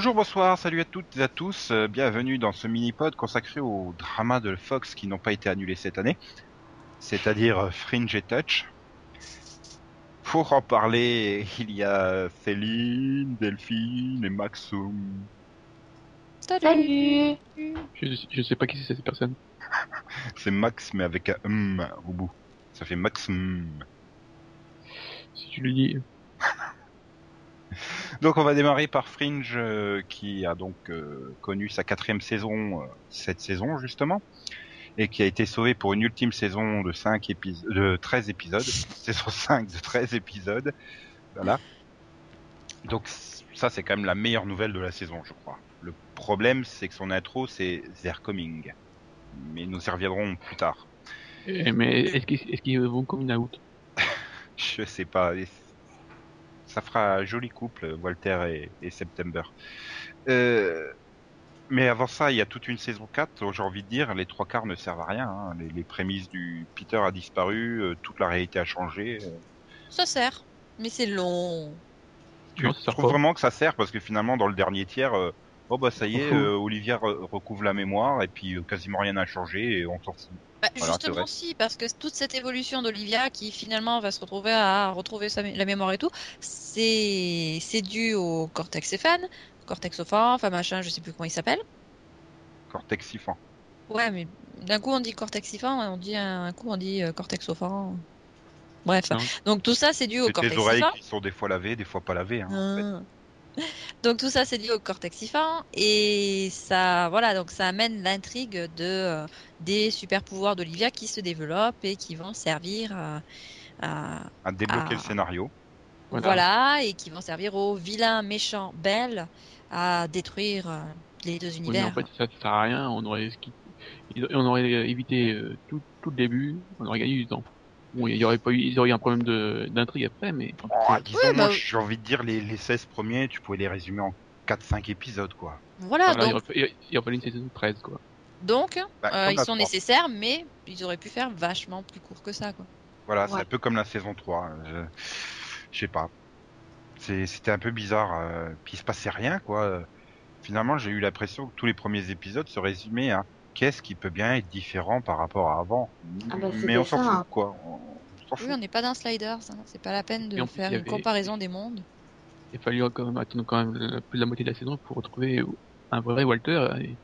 Bonjour, bonsoir, salut à toutes et à tous, euh, bienvenue dans ce mini-pod consacré au drama de Fox qui n'ont pas été annulés cette année, c'est-à-dire euh, Fringe et Touch. Pour en parler, il y a Céline, Delphine et Maxoum. Salut Je, je sais pas qui c'est cette personne. C'est Max mais avec un hum au bout. Ça fait Maxum. Si tu lui dis. Donc on va démarrer par Fringe euh, qui a donc euh, connu sa quatrième saison euh, cette saison justement et qui a été sauvé pour une ultime saison de 5 épisodes de 13 épisodes, saison 5 de 13 épisodes. Voilà. Donc ça c'est quand même la meilleure nouvelle de la saison, je crois. Le problème c'est que son intro c'est They're Coming. Mais nous y reviendrons plus tard. Eh, mais est-ce qu'ils est qu'ils vont comme out Je sais pas. Ça fera un joli couple, Walter et, et September. Euh, mais avant ça, il y a toute une saison 4, j'ai envie de dire, les trois quarts ne servent à rien. hein. Les, les prémices du Peter a disparu, euh, toute la réalité a changé. euh. Ça sert, mais c'est long. Tu Non, ça sert trouves pas. vraiment que ça sert? Parce que finalement, dans le dernier tiers, euh, oh bah ça y est, euh, Olivia re- recouvre la mémoire et puis euh, quasiment rien n'a changé et on s'en fout. Bah, Voilà, c'est vrai. justement, si, parce que toute cette évolution d'Olivia qui finalement va se retrouver à retrouver sa mé- la mémoire et tout, c'est c'est dû au cortex céphane, cortex offant, enfin machin, je sais plus comment il s'appelle. Cortex siphon. Ouais, mais d'un coup on dit cortex siphon, on dit un, un coup on dit euh, cortex offant. Bref, Non. donc tout ça c'est dû au C'est cortex tes oreilles qui sont des fois lavées, des fois pas lavées. Hein, en fait. Ah. Donc tout ça c'est lié au cortex siphon et ça voilà donc ça amène l'intrigue de euh, des super pouvoirs d'Olivia qui se développent et qui vont servir à, à- À débloquer le scénario. Voilà. voilà. et qui vont servir aux vilains méchants Belle à détruire euh, les deux Oui, univers. en fait, ça sert à rien. On aurait, on aurait évité euh, tout, tout le début. On aurait gagné du temps. Bon, il y aurait pas eu, ils auraient eu un problème de- d'intrigue après, mais Oh, disons, Ouais, moi bah- j'ai envie de dire les, les 16 premiers, tu pouvais les résumer en 4-5 épisodes quoi. Voilà, voilà, il donc, aurait, il il aurait fallu une saison 13, quoi. donc Bah, euh, ils sont 3. nécessaires mais ils auraient pu faire vachement plus court que ça quoi. Voilà, c'est un peu comme la saison 3. Je, je sais pas. C'était un peu bizarre. euh, puis il se passait rien, quoi. Finalement, j'ai eu l'impression que tous les premiers épisodes se résumaient à qu'est-ce qui peut bien être différent par rapport à avant. Ah bah, Mais on s'en fout, hein. quoi. On, on s'en fout. Oui, on n'est pas dans Sliders, hein. c'est pas la peine de faire une comparaison des mondes. Il a fallu quand même attendre quand même la- plus de la moitié de la saison pour retrouver un vrai Walter. Et,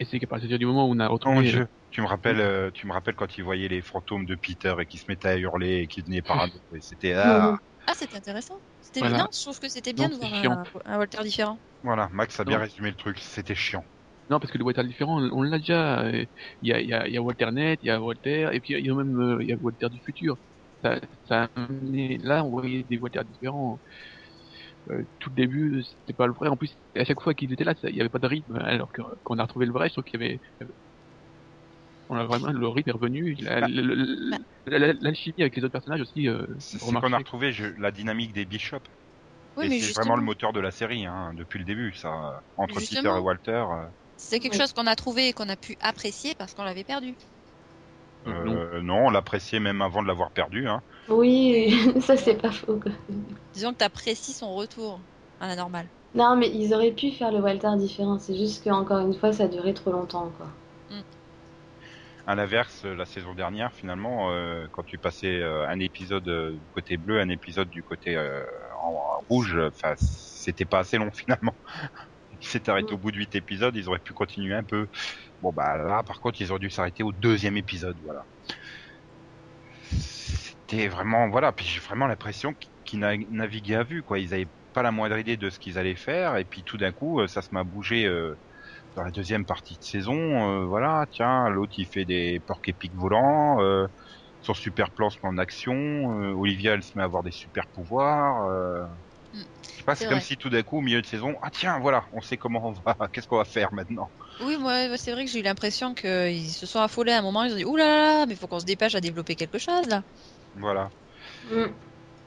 et c'est qu'à partir du moment où on a Oh retrouvé. Tu me rappelles, euh, tu me rappelles quand il voyait les fantômes de Peter et qui se mettaient à hurler et qui devenaient parano. C'était ah, Ah, c'est intéressant. C'était Voilà. bien. Je trouve que c'était bien Non, de c'est voir un, un Walter différent. voilà, Max a bien Non. résumé le truc. C'était chiant. Non, parce que le Walter différent, on l'a déjà. euh, Il y a, il y, a, il y a Walter Net, il y a Walter, et puis il y a même euh, il y a Walter du futur. Ça, ça a amené- là, on voyait des Walter différents. Euh, tout le début, c'était pas le vrai. En plus, à chaque fois qu'il était là, ça- il y avait pas de rythme. Alors que quand on a retrouvé le vrai, je trouve qu'il y avait. On a vraiment le rythme est revenu. La- Bah, la- la- L'alchimie avec les autres personnages aussi. Euh, C'est qu'on a retrouvé je- la dynamique des Bishops. Oui, c'est justement, vraiment le moteur de la série, hein, depuis le début, ça. Entre Peter Justement. et Walter. euh, c'est quelque Oui. chose qu'on a trouvé et qu'on a pu apprécier parce qu'on l'avait perdu. Euh, non. Euh, non, on l'appréciait même avant de l'avoir perdu. Hein. Oui, ça c'est pas faux. quoi. Disons que tu apprécies son retour à la normale. Non, mais ils auraient pu faire le Walter différent. C'est juste qu'encore une fois, ça a duré trop longtemps, quoi. À l'inverse, la saison dernière, finalement, euh, quand tu passais euh, un épisode euh, du côté bleu, un épisode du côté euh, en, en rouge, enfin, c'était pas assez long finalement. Ils s'étaient arrêtés Mm. au bout de huit épisodes, ils auraient pu continuer un peu. Bon bah là, par contre, ils auraient dû s'arrêter au deuxième épisode, voilà. C'était vraiment, voilà, puis j'ai vraiment l'impression qu'ils na- naviguaient à vue, quoi. Ils avaient pas la moindre idée de ce qu'ils allaient faire, et puis tout d'un coup, euh, ça se m'a bougé euh, dans la deuxième partie de saison. euh, voilà, tiens, l'autre il fait des porcs épiques volants, euh, son super plan se met en action, euh, Olivia elle se met à avoir des super pouvoirs. Euh... Mm. Je sais pas, C'est comme vrai. si tout d'un coup, au milieu de saison, ah tiens, voilà, on sait comment on va, qu'est-ce qu'on va faire maintenant. Oui, moi, c'est vrai que j'ai eu l'impression qu'ils se sont affolés à un moment. Ils ont dit Ouh là là, mais faut qu'on se dépêche à développer quelque chose là. Voilà. Mm.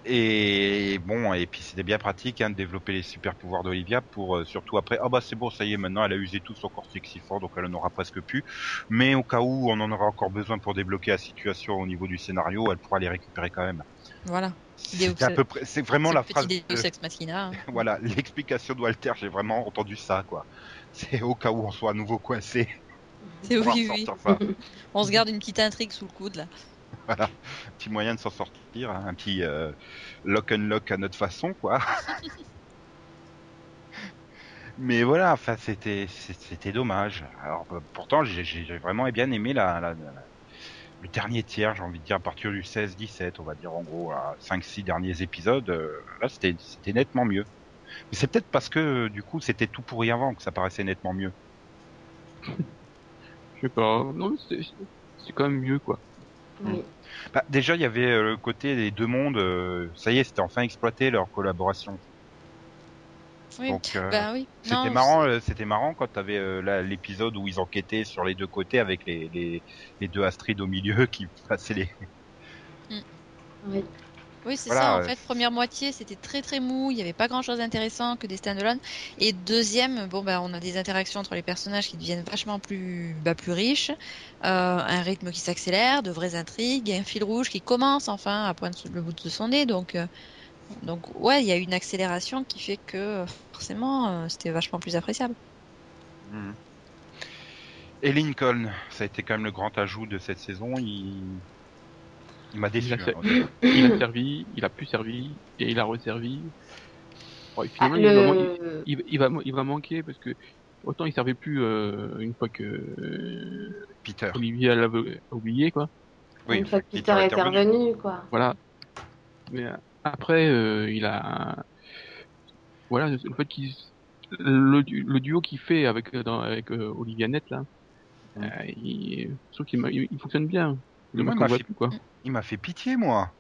Et bon, et puis c'était bien pratique hein, de développer les super pouvoirs d'Olivia pour euh, surtout après. Ah bah c'est bon, ça y est, maintenant elle a usé tout son corps fort, donc elle en aura presque plus. Mais au cas où on en aura encore besoin pour débloquer la situation au niveau du scénario, elle pourra les récupérer quand même. Voilà. C'est à peu près, c'est vraiment la phrase. De- Machina. hein. voilà, l'explication de Walter, j'ai vraiment entendu ça quoi. C'est au cas où on soit à nouveau coincé. C'est oui, oui. On se garde une petite intrigue sous le coude là. Voilà, petit moyen de s'en sortir, hein, un petit euh, lock and lock à notre façon, quoi. Mais voilà, enfin c'était c'était dommage. Alors euh, pourtant j'ai vraiment bien aimé la, la- la- le dernier tiers, j'ai envie de dire à partir du 16-17, on va dire en gros à 5-6 derniers épisodes. euh, là c'était c'était nettement mieux. Mais c'est peut-être parce que du coup c'était tout pourri avant que ça paraissait nettement mieux. Je sais pas. Non, c'est quand même mieux, quoi. Oui. Bah, déjà il y avait euh, le côté des deux mondes, euh, ça y est c'était enfin exploité leur collaboration. Oui. Donc euh, Bah oui. C'était marrant, c'était marrant quand t'avais euh, là, l'épisode où ils enquêtaient sur les deux côtés avec les, les, les deux Astrid au milieu qui passaient les. Oui. Oui, c'est Voilà, ça. En fait, première moitié, c'était très très mou. Il n'y avait pas grand chose d'intéressant que des stand-alone. Et deuxième, bon, bah, on a des interactions entre les personnages qui deviennent vachement plus, bah, plus riches, euh, un rythme qui s'accélère, de vraies intrigues, et un fil rouge qui commence enfin à poindre le bout de son nez. Donc, euh, donc ouais, il y a une accélération qui fait que euh, forcément, euh, c'était vachement plus appréciable. Mhm. Et Lincoln, ça a été quand même le grand ajout de cette saison. Il, il m'a déçu. Il a hein. Il a servi, il a plus servi, et il a resservi. Bon, et Ah, finalement, il, va, man- le... il, il va, il va manquer parce que autant il servait plus euh, une fois que euh, Peter. Olivier l'avait oublié, quoi. Oui, Une fois que Peter Peter est intervenu, quoi. Voilà. Mais euh, après, euh, il a, voilà, le fait qu'il, le, le duo qu'il fait avec euh, dans, avec euh, Olivia Nett là, Mm. euh, il, je trouve qu'il il, il fonctionne bien. Le Moi, mec il m'a fait- plus, quoi. Il m'a fait pitié, moi.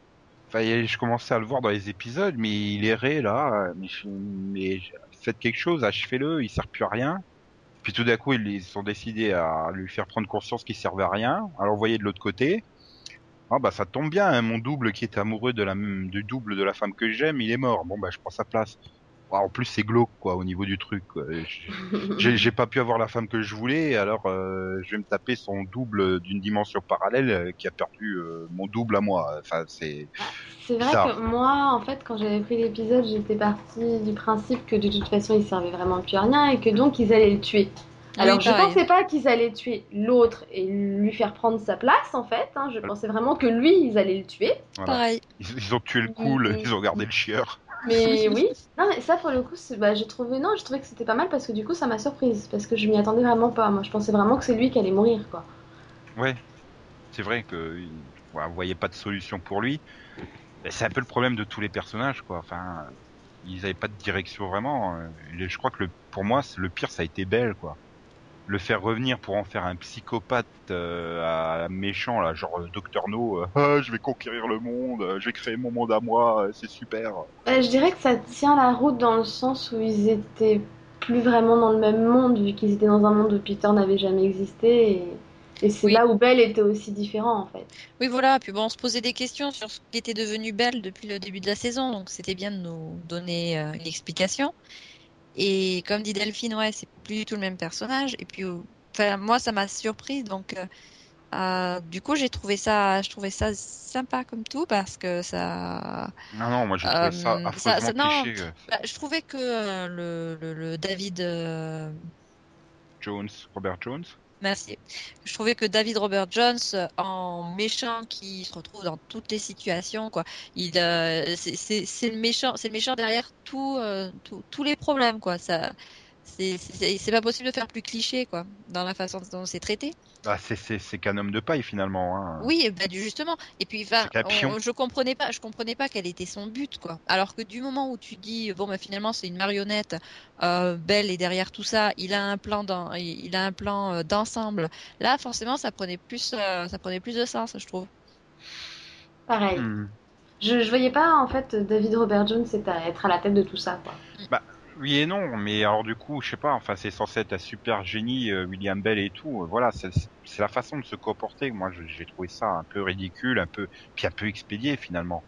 Enfin, je commençais à le voir dans les épisodes, mais il errait là. Mais, faites quelque chose, achevez-le, il sert plus à rien. Puis tout d'un coup, ils sont décidés à lui faire prendre conscience qu'il servait à rien, à l'envoyer de l'autre côté. Ah bah ça tombe bien, hein, mon double qui était amoureux de la du double de la femme que j'aime, il est mort. Bon bah je prends sa place. Ah, en plus c'est glauque quoi au niveau du truc. J'ai pas pu avoir la femme que je voulais, alors euh, je vais me taper son double d'une dimension parallèle euh, qui a perdu euh, mon double à moi. Enfin c'est C'est vrai Bizarre. que moi, en fait, quand j'avais pris l'épisode, j'étais partie du principe que de toute façon, il servait vraiment plus à rien et que donc ils allaient le tuer. Alors, Oui, je pareil. pensais pas qu'ils allaient tuer l'autre et lui faire prendre sa place, en fait. hein. Je pensais vraiment que lui, ils allaient le tuer. voilà. Pareil. Ils, ils ont tué le cool, ils ont gardé le chieur. Mais oui, non, mais ça, pour le coup, bah, j'ai trouvé, non, j'ai trouvé que c'était pas mal parce que du coup, ça m'a surprise. Parce que je m'y attendais vraiment pas. Moi, je pensais vraiment que c'est lui qui allait mourir, quoi. Ouais, c'est vrai que ouais, on voyait pas de solution pour lui. C'est un peu le problème de tous les personnages quoi. Enfin, ils avaient pas de direction vraiment. Et Je crois que le, pour moi, c'est- le pire ça a été Belle quoi. Le faire revenir pour en faire un psychopathe euh, à méchant là, genre euh, Docteur No, euh, Ah, je vais conquérir le monde, euh, je vais créer mon monde à moi, euh, c'est super. Euh, je dirais que ça tient la route dans le sens où ils étaient plus vraiment dans le même monde, vu qu'ils étaient dans un monde où Peter n'avait jamais existé. Et, et c'est Oui. là où Belle était aussi différent, en fait. Oui, voilà. Puis bon, on se posait des questions sur ce qui était devenu Belle depuis le début de la saison, donc c'était bien de nous donner euh, une explication. Et comme dit Delphine, ouais, c'est plus du tout le même personnage. Et puis, euh, enfin, moi, ça m'a surpris, donc euh, euh, du coup, j'ai trouvé ça, je trouvais ça sympa comme tout parce que ça, Non non, moi j'ai trouvé ça Euh, affreusement ça- ça- non. bah, je trouvais que euh, le, le, le David, euh, Jones, Robert Jones. Merci. Je trouvais que David Robert Jones, euh, en méchant qui se retrouve dans toutes les situations, quoi. Il, euh, c'est- le méchant, c'est le méchant derrière euh, tous les problèmes, quoi. Ça, c'est pas possible de faire plus cliché, quoi, dans la façon dont c'est traité. Bah, c'est c'est c'est qu'un homme de paille finalement. Hein. Oui, bah, justement. Et puis, on- je comprenais pas, je comprenais pas quel était son but, quoi. Alors que du moment où tu dis, bon, bah, finalement, c'est une marionnette, euh, Belle est derrière tout ça, il a un plan dans, il il a un plan euh, d'ensemble. Là, forcément, ça prenait plus, euh, ça prenait plus de sens, je trouve. Pareil. Hmm. Je, je voyais pas, en fait, David Robert Jones être à, être à la tête de tout ça, quoi. Oui et non, mais alors du coup, je sais pas, enfin c'est censé être un super génie, euh, William Bell et tout, euh, voilà, c'est c'est la façon de se comporter, moi je- j'ai trouvé ça un peu ridicule, un peu, puis un peu expédié finalement.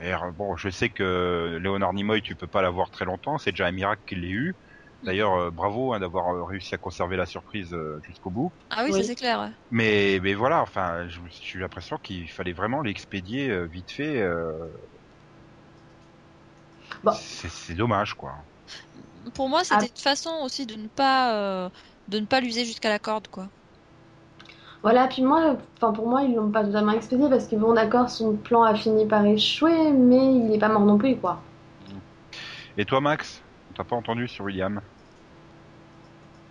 Et, bon, je sais que Léonard Nimoy, tu peux pas l'avoir très longtemps. C'est déjà un miracle qu'il l'ait eu. D'ailleurs, euh, bravo hein, d'avoir réussi à conserver la surprise euh, jusqu'au bout. Ah oui, Oui. ça c'est clair. ouais. Mais, mais voilà, enfin, je- j'ai eu l'impression qu'il fallait vraiment l'expédier euh, vite fait. Bon. C'est dommage, quoi. Pour moi, c'était Ah. une façon aussi de ne pas euh, de ne pas l'user jusqu'à la corde, quoi. Voilà, puis moi, enfin pour moi, ils l'ont pas totalement expédié parce que bon, d'accord, son plan a fini par échouer, mais il est pas mort non plus, quoi. Et toi, Max T'as pas entendu sur William?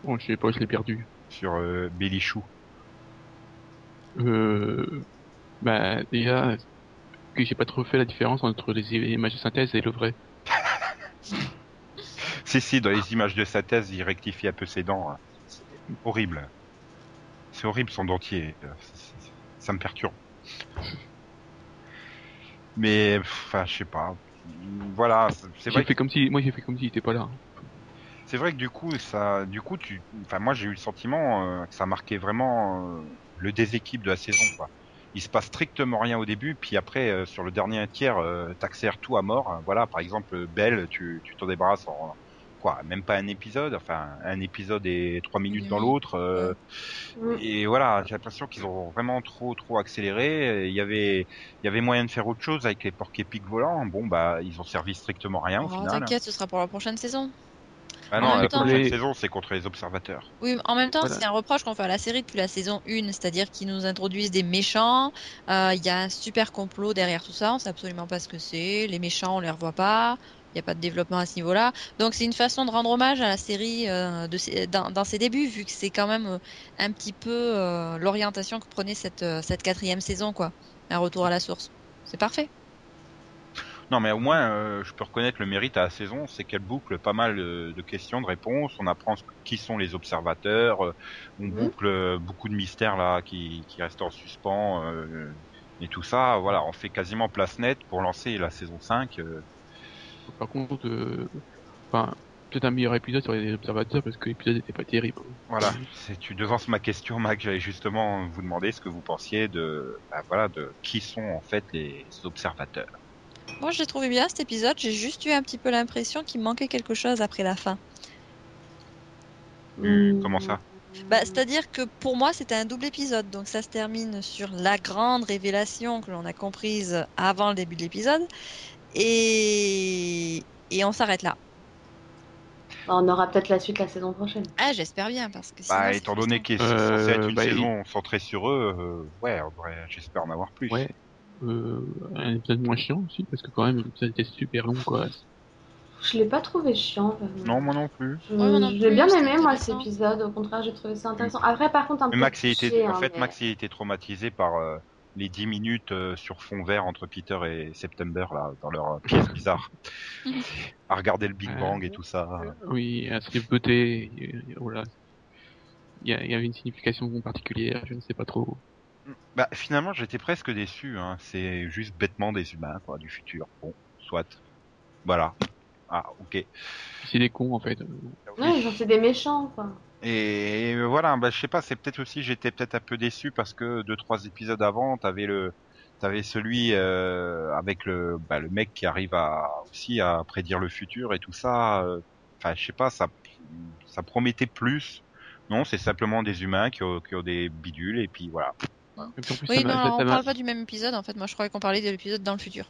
Bon, je sais pas, je l'ai perdu. Sur euh, Billy Chou Euh, bah, déjà, que j'ai pas trop fait la différence entre les images de synthèse et le vrai. Si, si, dans les images de sa thèse, il rectifie un peu ses dents. hein. C'est horrible. C'est horrible son dentier. Euh, Ça me perturbe. Mais, enfin, je sais pas. Voilà, c'est- vrai. fait que- comme si, moi j'ai fait comme s'il était pas là. C'est vrai que du coup, ça, du coup, tu, enfin, moi, j'ai eu le sentiment euh, que ça marquait vraiment euh, le déséquilibre de la saison, quoi. Il se passe strictement rien au début, puis après, euh, sur le dernier tiers, euh, t'accélères tout à mort. Voilà, par exemple, Belle, tu, tu t'en débarrasses en quoi, même pas un épisode, enfin, un épisode et trois minutes dans l'autre. euh, Mm. Et voilà, j'ai l'impression qu'ils ont vraiment trop, trop accéléré. Il y avait, il y avait moyen de faire autre chose avec les porcs épiques volants. Bon, bah, ils ont servi strictement rien au Oh, final. T'inquiète, ce sera pour la prochaine saison. Ah En non, même la temps- prochaine Les- saison, c'est contre les observateurs. Oui, en même temps, Voilà. c'est un reproche qu'on fait à la série depuis la saison 1, c'est-à-dire qu'ils nous introduisent des méchants, euh, il y a un super complot derrière tout ça, on sait absolument pas ce que c'est, les méchants on les revoit pas, il n'y a pas de développement à ce niveau-là. Donc c'est une façon de rendre hommage à la série euh, de ses- dans, dans ses débuts, vu que c'est quand même euh, un petit peu euh, l'orientation que prenait cette, cette quatrième saison, quoi. Un retour à la source. C'est parfait. Non, mais au moins, euh, je peux reconnaître le mérite à la saison, c'est qu'elle boucle pas mal euh, de questions, de réponses. On apprend ce- qui sont les observateurs. euh, on Mhm. boucle beaucoup de mystères là qui, qui restent en suspens euh, et tout ça. Voilà, on fait quasiment place nette pour lancer la saison 5. euh. Par contre, euh, enfin, peut-être un meilleur épisode sur les observateurs parce que l'épisode était pas terrible. voilà, c'est tu devances ma question, Mac. J'allais justement vous demander ce que vous pensiez de, bah, voilà, de qui sont en fait les observateurs. Moi, je l'ai trouvé bien cet épisode, j'ai juste eu un petit peu l'impression qu'il manquait quelque chose après la fin. Euh, Mm. Comment ça? Bah, c'est-à-dire que pour moi, c'était un double épisode. Donc ça se termine sur la grande révélation que l'on a comprise avant le début de l'épisode. Et... et on s'arrête là. On aura peut-être la suite la saison prochaine. Ah, j'espère bien, parce que sinon, Bah, étant donné qu'il est Euh, censé être une bah, il- saison centrée sur eux, euh, ouais, j'espère en avoir plus. Ouais. Euh, un épisode moins chiant aussi parce que quand même l'épisode était super long quoi. Je l'ai pas trouvé chiant. vraiment. Non, moi non plus. Je, Ouais, moi non je l'ai plus, bien c'était aimé moi cet intéressant. épisode. Au contraire, j'ai trouvé ça intéressant. Après, par contre, un Mais peu Max, il cliché, était, en hein, fait, mais- Max, il était traumatisé par euh, les 10 minutes euh, sur fond vert entre Peter et September, là, dans leur euh, pièce bizarre. à regarder le Big Ouais. Bang et tout ça. Oui, et- et voilà. Il y, a- il y avait une signification particulière, je ne sais pas trop. Bah, finalement, j'étais presque déçu, hein. C'est juste bêtement des humains, quoi, du futur. Bon, soit. Voilà. Ah, ok. C'est des cons en fait. Ouais, genre c'est des méchants quoi. Et voilà, bah, je sais pas, c'est peut-être aussi, j'étais peut-être un peu déçu parce que deux, trois épisodes avant, t'avais le, t'avais celui euh, avec le, bah, le mec qui arrive à aussi à prédire le futur et tout ça. euh, Enfin, je sais pas, ça, ça promettait plus. Non, c'est simplement des humains qui ont, qui ont des bidules et puis voilà. Et puis en plus, Oui, non, on parle pas du même épisode. En fait, moi, je croyais qu'on parlait de l'épisode dans le futur.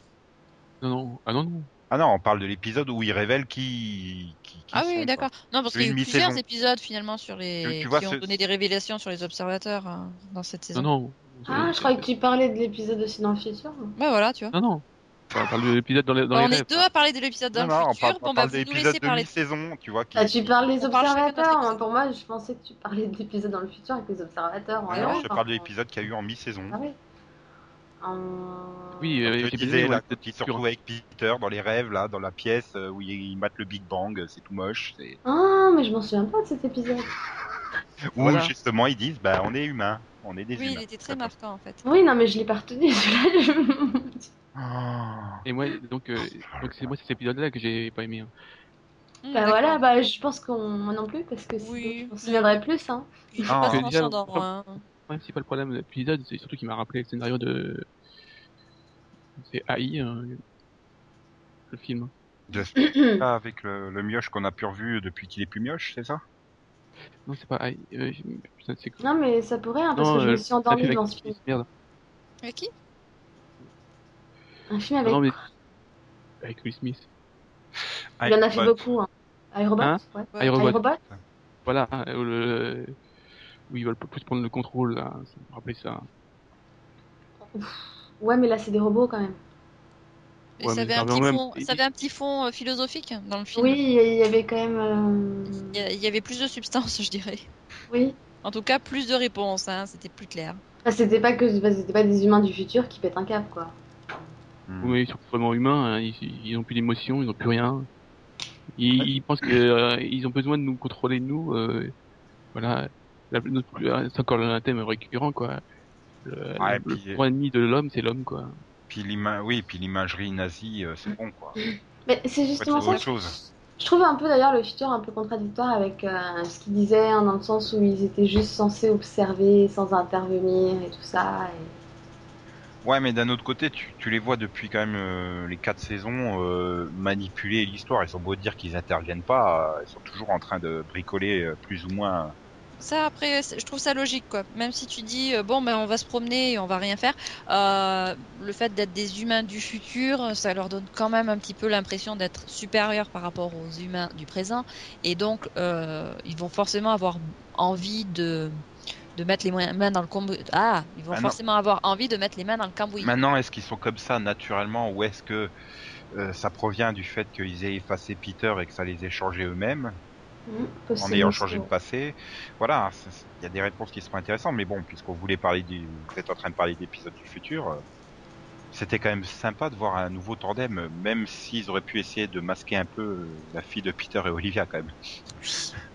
Non, non, ah non, non. Ah non, on parle de l'épisode où il révèle qui. qui, qui Ah sont, oui, d'accord. Non, parce qu'il y a eu plusieurs épisodes finalement sur les Tu- tu vois, qui ont donné des révélations sur les observateurs euh, dans cette saison. Non, non. Ah, je croyais que tu parlais de l'épisode aussi dans le futur. Bah voilà, tu vois. Non, non. On parle de l'épisode dans les, dans Bah, les on rêves. est deux à parler de l'épisode dans Non, le non, on futur. parle, on bon, bah, parle vous de nous l'épisode laissez de parler. mi-saison, tu vois. Qui... Ah, tu parles des On parle de observateurs. hein. Pour moi, je pensais que tu parlais de l'épisode dans le futur avec les observateurs. en Non, je te parle de l'épisode qu'il y a eu en mi-saison. Ah oui. Euh, Oui, euh, Je disais là, qui se retrouve avec Peter dans les rêves là, dans la pièce euh, où il, il mate le Big Bang, c'est tout moche. Ah, mais je m'en souviens pas de cet épisode. Où Voilà. justement ils disent, bah on est humain, on est des Oui, il humains. était très marquant en fait. Oui, non, mais je l'ai pas retenu celui-là. Je- Ah. Et moi, donc, euh, donc c'est moi cet épisode-là que j'ai pas aimé. hein. Hum, Bah voilà, bah je pense qu'on moi non plus parce que Oui. je m'en souviendrai plus. Hein. Puis, Ah. déjà, s'endormir, comme- hein. Ouais, c'est pas le problème de l'épisode, c'est surtout qu'il m'a rappelé le scénario de. C'est AI. hein. le film. De pas avec le, le mioche qu'on a pu revu depuis qu'il est plus mioche, c'est ça? Non, c'est pas. ah, euh, putain, quoi Non, mais ça pourrait, hein, parce que je euh, me suis endormie dans ce film. Merde. Avec qui? Un film avec. Non, mais avec Will Smith. Il en a fait beaucoup. Hein. iRobot Hein ouais. Voilà, euh, le... où ils veulent plus prendre le contrôle, là. Ça me rappelait ça. Ouais, mais là, c'est des robots quand même. Et Ouais, ça, avait un petit même, fond, il- ça avait un petit fond euh, philosophique dans le film. Oui, il y avait quand même. euh, Il y avait plus de substance, je dirais. Oui. En tout cas, plus de réponses, hein, c'était plus clair. Enfin, c'était pas que c'était pas des humains du futur qui pètent un câble, quoi. Oui, ils sont vraiment humains, hein, ils, ils ont plus d'émotion, ils ont plus rien. Ils, ils pensent qu'ils ont besoin de nous contrôler, nous. euh, voilà, plus- c'est encore un thème récurrent, quoi. Le, Ouais, le puis- point ennemi de l'homme, c'est l'homme, quoi. Puis oui, puis l'imagerie nazie, euh, c'est bon quoi. Mais c'est justement ça. autre chose. Je trouve un peu d'ailleurs le futur un peu contradictoire avec euh, ce qu'ils disaient, hein, dans le sens où ils étaient juste censés observer sans intervenir et tout ça. et- Ouais, mais d'un autre côté, tu, les vois depuis quand même euh, les quatre saisons euh, manipuler l'histoire. Ils ont beau dire qu'ils interviennent pas, euh, ils sont toujours en train de bricoler plus ou moins. Ça, après, je trouve ça logique, quoi. Même si tu dis, bon, ben, on va se promener et on va rien faire, le fait d'être des humains du futur, ça leur donne quand même un petit peu l'impression d'être supérieurs par rapport aux humains du présent. Et donc, ils vont forcément avoir envie de, de mettre les mains dans le cambouis. Ah, ils vont Ah non. forcément avoir envie de mettre les mains dans le cambouis. Maintenant, est-ce qu'ils sont comme ça naturellement ou est-ce que euh, ça provient du fait qu'ils aient effacé Peter et que ça les ait changés eux-mêmes Hmm, en ayant changé le ouais. passé? Voilà, c'est- il y a des réponses qui sont intéressantes, mais bon, puisqu'on voulait parler du, vous êtes en train de parler d'épisodes du futur. euh, C'était quand même sympa de voir un nouveau tandem, même s'ils auraient pu essayer de masquer un peu euh, la fille de Peter et Olivia quand même.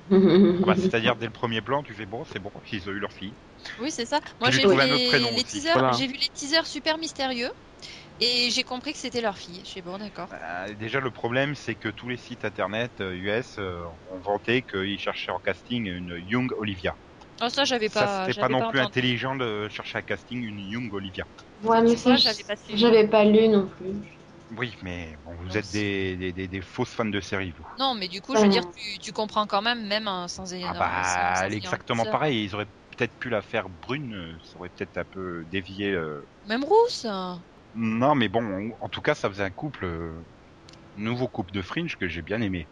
Bah, C'est-à-dire dès le premier plan, tu fais bon, c'est bon, ils ont eu leur fille. Oui, c'est ça. Moi, j'ai vu les, teasers, Voilà. vu les teasers super mystérieux. Et j'ai compris que c'était leur fille. Je suis bon, d'accord. Euh, déjà le problème, c'est que tous les sites internet euh, US euh, ont vanté qu'ils cherchaient en casting une Young Olivia. Oh, ça, j'avais Ça, pas. c'était pas non plus entendu. intelligent de chercher un casting une Young Olivia. Ouais, mais ça, pas j'avais pas lu non plus. Oui, mais bon, vous êtes des, des, des, des fausses fans de série, vous. Non, mais du coup, je veux non. dire, tu, tu comprends quand même, même sans Ah sans- bah, sans elle est exactement pareil. Ils auraient peut-être pu la faire brune, euh, ça aurait peut-être un peu dévié. euh. Même rousse. hein. Non, mais bon, en tout cas, ça faisait un couple, euh, nouveau couple de Fringe que j'ai bien aimé.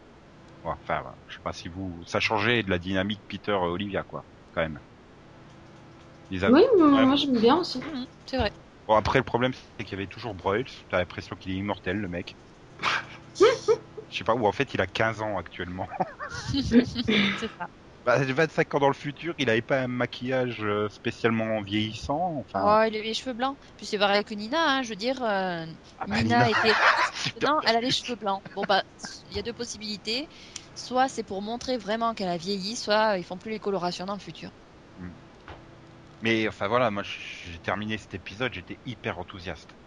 Ouais, Enfin, je sais pas si vous, ça changeait de la dynamique Peter euh, Olivia, quoi, quand même. Ils avaient- Oui, mais Ouais. moi j'aime bien aussi. Mhm, c'est vrai. Bon, après, le problème, c'est qu'il y avait toujours Broyles. T'as l'impression qu'il est immortel, le mec. Je sais pas, ou en fait, il a 15 ans actuellement. c'est ça. Bah, 25 ans dans le futur, il avait pas un maquillage euh, spécialement vieillissant. Enfin, Oh, il a les cheveux blancs. Puis c'est pareil que Nina, hein, je veux dire. euh, ah bah, Nina Nina, était. Non, elle a les cheveux blancs. Bon, bah, il y a deux possibilités. Soit c'est pour montrer vraiment qu'elle a vieilli, soit ils font plus les colorations dans le futur. Mais enfin voilà, moi j'ai terminé cet épisode, j'étais hyper enthousiaste.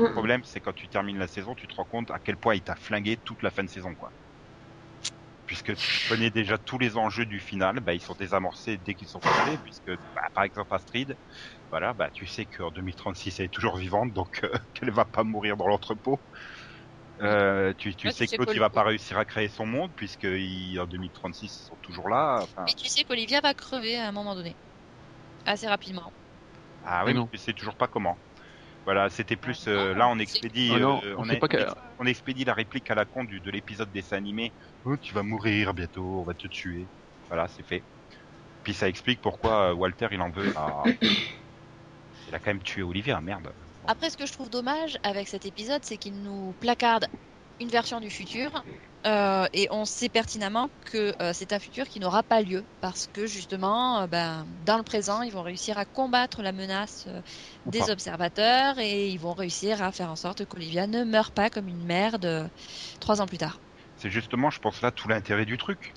Le problème, c'est quand tu termines la saison, tu te rends compte à quel point il t'a flingué toute la fin de saison, quoi. Puisque tu connais déjà tous les enjeux du final, bah, ils sont désamorcés dès qu'ils sont passés, puisque bah, par exemple Astrid, voilà, bah tu sais qu'en 2036 elle est toujours vivante, donc euh, qu'elle va pas mourir dans l'entrepôt. Euh, tu, tu Ouais, tu sais que l'autre il va pas réussir à créer son monde, puisque ils, en 2036 ils sont toujours là. Enfin, Et tu sais qu'Olivia va crever à un moment donné. Assez rapidement. ah Mais oui, non. tu sais toujours pas comment. Voilà, c'était plus Ah, euh, non, là on c'est- expédie, Ah non, euh, on on, sait a- pas que- on expédie la réplique à la con du, de l'épisode dessin animé. Oh, tu vas mourir bientôt, on va te tuer. Voilà, c'est fait. Puis ça explique pourquoi euh, Walter il en veut à. Il a quand même tué Olivia, merde. Après, ce que je trouve dommage avec cet épisode, c'est qu'il nous placarde une version du futur euh, et on sait pertinemment que euh, c'est un futur qui n'aura pas lieu parce que justement, euh, ben, dans le présent, ils vont réussir à combattre la menace des observateurs et ils vont réussir à faire en sorte qu'Olivia ne meure pas comme une merde trois ans plus tard. C'est justement, je pense là, tout l'intérêt du truc.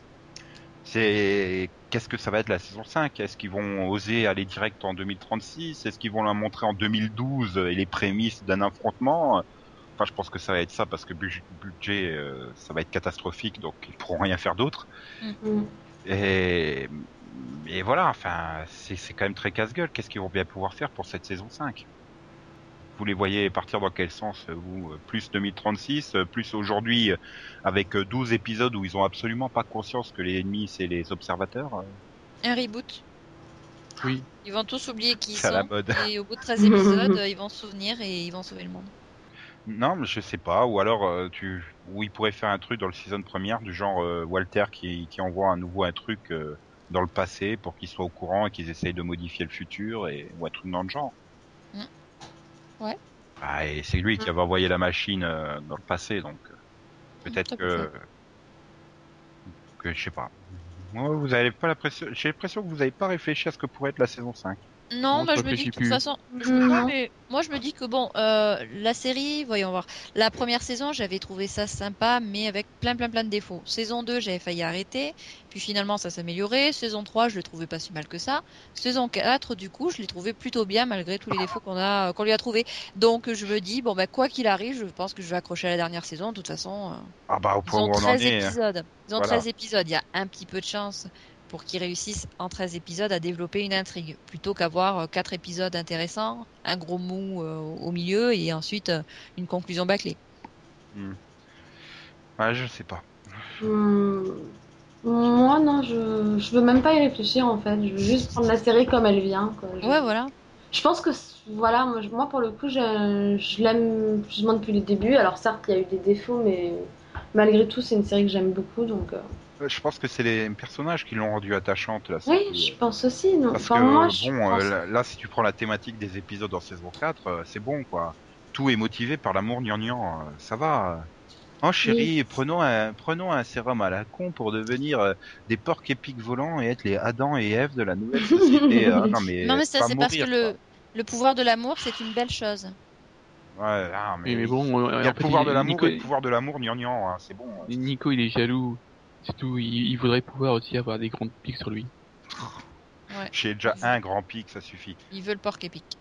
C'est qu'est-ce que ça va être la saison 5 Est-ce qu'ils vont oser aller direct en 2036 Est-ce qu'ils vont la montrer en 2012 et les prémices d'un affrontement? Enfin, je pense que ça va être ça parce que budget, budget, euh, ça va être catastrophique, donc ils pourront rien faire d'autre. Mm. Et, et voilà, enfin, c'est c'est quand même très casse-gueule. Qu'est-ce qu'ils vont bien pouvoir faire pour cette saison 5 vous les voyez partir dans quel sens vous Plus 2036, plus aujourd'hui avec 12 épisodes où ils ont absolument pas conscience que les ennemis c'est les observateurs Un reboot. Oui. Ils vont tous oublier qui ils C'est à la sont. mode. Et au bout de 13 épisodes, ils vont se souvenir et ils vont sauver le monde. Non, mais je sais pas. Ou alors, euh, tu, ou ils pourraient faire un truc dans le season première du genre euh, Walter qui, qui envoie à nouveau un truc euh, dans le passé pour qu'ils soient au courant et qu'ils essayent de modifier le futur et ou un truc dans le genre. Mm. Ouais. Ah, et c'est lui qui avait envoyé la machine euh, dans le passé, donc euh, peut-être Mm, que que je sais pas. Moi, vous avez pas l'impression. J'ai l'impression que vous avez pas réfléchi à ce que pourrait être la saison 5. Non, bah, je me dis que de toute façon, je- Non. non, mais moi je me dis que bon, euh, la série, voyons voir, la première saison, j'avais trouvé ça sympa, mais avec plein plein plein de défauts. Saison 2, j'avais failli arrêter, puis finalement ça s'améliorait. Saison 3, je le trouvais pas si mal que ça. Saison 4, du coup, je l'ai trouvé plutôt bien malgré tous les défauts qu'on a, qu'on lui a trouvé. Donc je me dis, bon bah quoi qu'il arrive, je pense que je vais accrocher à la dernière saison. De toute façon, euh, Ah bah au ils point où ont on en 13 est. hein. épisodes. Ils ont Voilà. 13 épisodes. Il y a un petit peu de chance pour qu'ils réussissent en 13 épisodes à développer une intrigue, plutôt qu'avoir 4 épisodes intéressants, un gros mou euh, au milieu et ensuite euh, une conclusion bâclée. Ouais, je sais pas. Hmm, Moi, non, je, je veux même pas y réfléchir en fait. Je veux juste prendre la série comme elle vient. Quoi. Je, Ouais, voilà. je pense que, voilà, moi, je- moi, pour le coup, je, je l'aime plus ou moins depuis le début. Alors, certes, il y a eu des défauts, mais malgré tout, c'est une série que j'aime beaucoup. Donc, euh, Euh, Je pense que c'est les personnages qui l'ont rendue attachante la oui, je pense aussi. Non. Parce Enfin, que moi, je bon, pense- euh, là, là, si tu prends la thématique des épisodes en saison 4, euh, c'est bon quoi. Tout est motivé par l'amour gnangnan, euh, ça va. Oh chérie, prenons un prenons un sérum à la con pour devenir euh, des porcs épiques volants et être les Adam et Ève de la nouvelle société. Ah, non mais, non, mais ça, c'est parce que le, le pouvoir de l'amour, c'est une belle chose. Ouais, ah, mais, bon, euh, il y a le pouvoir il- de l'amour Nico, et le pouvoir de l'amour gnangnan, hein, c'est bon. Nico, il est jaloux. C'est tout. Il, il voudrait pouvoir aussi avoir des grandes pics sur lui. Ouais. J'ai déjà un grand pic, ça suffit. Il veut le porc épique.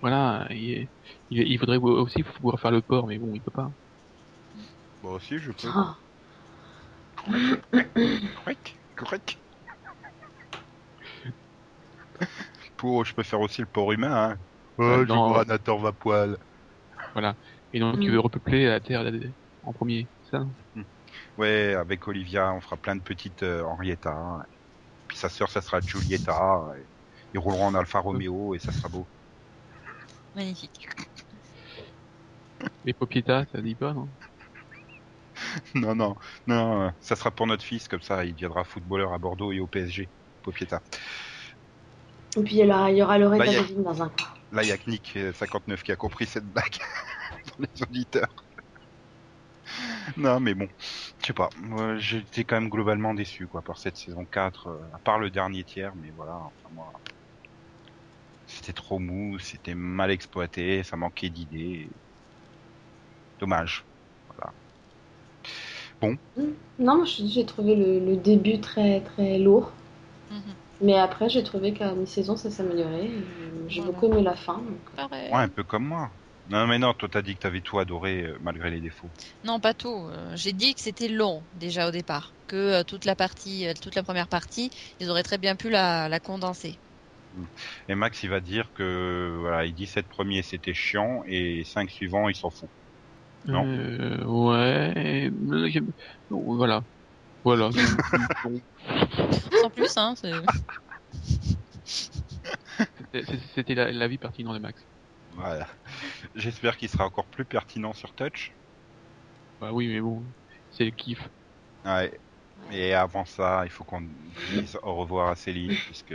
Voilà. Il, il, il voudrait aussi pouvoir faire le port, mais bon, il peut pas. Bon aussi, je peux. Ah. Correct, correct. Pour, je peux faire aussi le porc humain, hein. Oh, Euh, je non. vois Nator va poil. Et donc, il Mm. veut repeupler la Terre en premier. c'est Ça? Non Ouais, avec Olivia, on fera plein de petites euh, Henrietta. hein. Puis sa sœur, ça sera Giulietta. et Ils rouleront en Alfa Romeo et ça sera beau. Magnifique. Les Popieta, ça dit pas, non? Non, non, non, ça sera pour notre fils, comme ça, il deviendra footballeur à Bordeaux et au PSG. Popieta. Et puis, il y aura, il y aura Loretta Bah, il y a- Devine dans un coin. Là, il y a que Nick, euh, 59, qui a compris cette blague dans les auditeurs. Non, mais bon, je sais pas. J'étais quand même globalement déçu, quoi, par cette saison 4, euh, à part le dernier tiers, mais voilà, enfin, moi. C'était trop mou, c'était mal exploité, ça manquait d'idées. Dommage. Non, moi, je te dis, j'ai trouvé le, le début très, très lourd. Mhm. Mais après, j'ai trouvé qu'à mi-saison, ça s'améliorait. J'ai Voilà. beaucoup aimé la fin. donc. Pareil. Ouais, un peu comme moi. Non, mais non, toi, t'as dit que t'avais tout adoré, euh, malgré les défauts. Non, pas tout. Euh, J'ai dit que c'était long déjà au départ, que euh, toute la partie, euh, toute la première partie, ils auraient très bien pu la, la condenser. Et Max, il va dire que, voilà, les 17 premiers, c'était chiant, et 5 suivants, il s'en fout. Non? Euh, ouais. voilà. Voilà. Sans plus, hein. c'était la, la vie pertinente de Max. Voilà. J'espère qu'il sera encore plus pertinent sur Touch. Bah oui, mais bon, c'est le kiff. Ouais. Et avant ça, il faut qu'on dise au revoir à Céline, puisque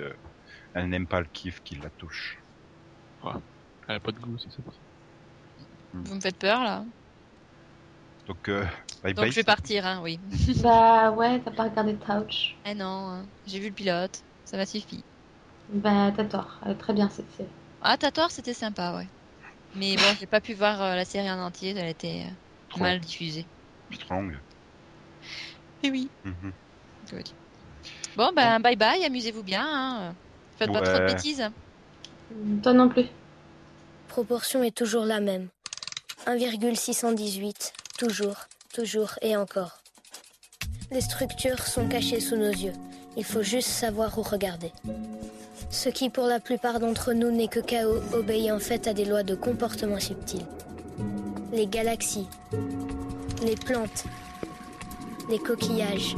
elle n'aime pas le kiff qui la touche. Elle a pas de goût, c'est ça. Vous me faites peur là. Donc, euh, bye Donc bye. je vais partir, hein, oui. Bah ouais, t'as pas regardé Touch. Ah non, hein, j'ai vu le pilote, ça m'a suffi. Bah t'as tort, elle est très bien cette série. Ah, Tator, c'était sympa, ouais. Mais bon, j'ai pas pu voir euh, la série en entier, elle était euh, Trop mal diffusée. strong. Et oui. Mhm. Good. Bon, ben bye bye, amusez-vous bien. Hein. Faites pas trop de bêtises. Toi non plus. Proportion est toujours la même. 1,618. Toujours, toujours et encore. Les structures sont cachées sous nos yeux. Il faut juste savoir où regarder. Ce qui pour la plupart d'entre nous n'est que chaos obéit en fait à des lois de comportement subtil. Les galaxies, les plantes, les coquillages,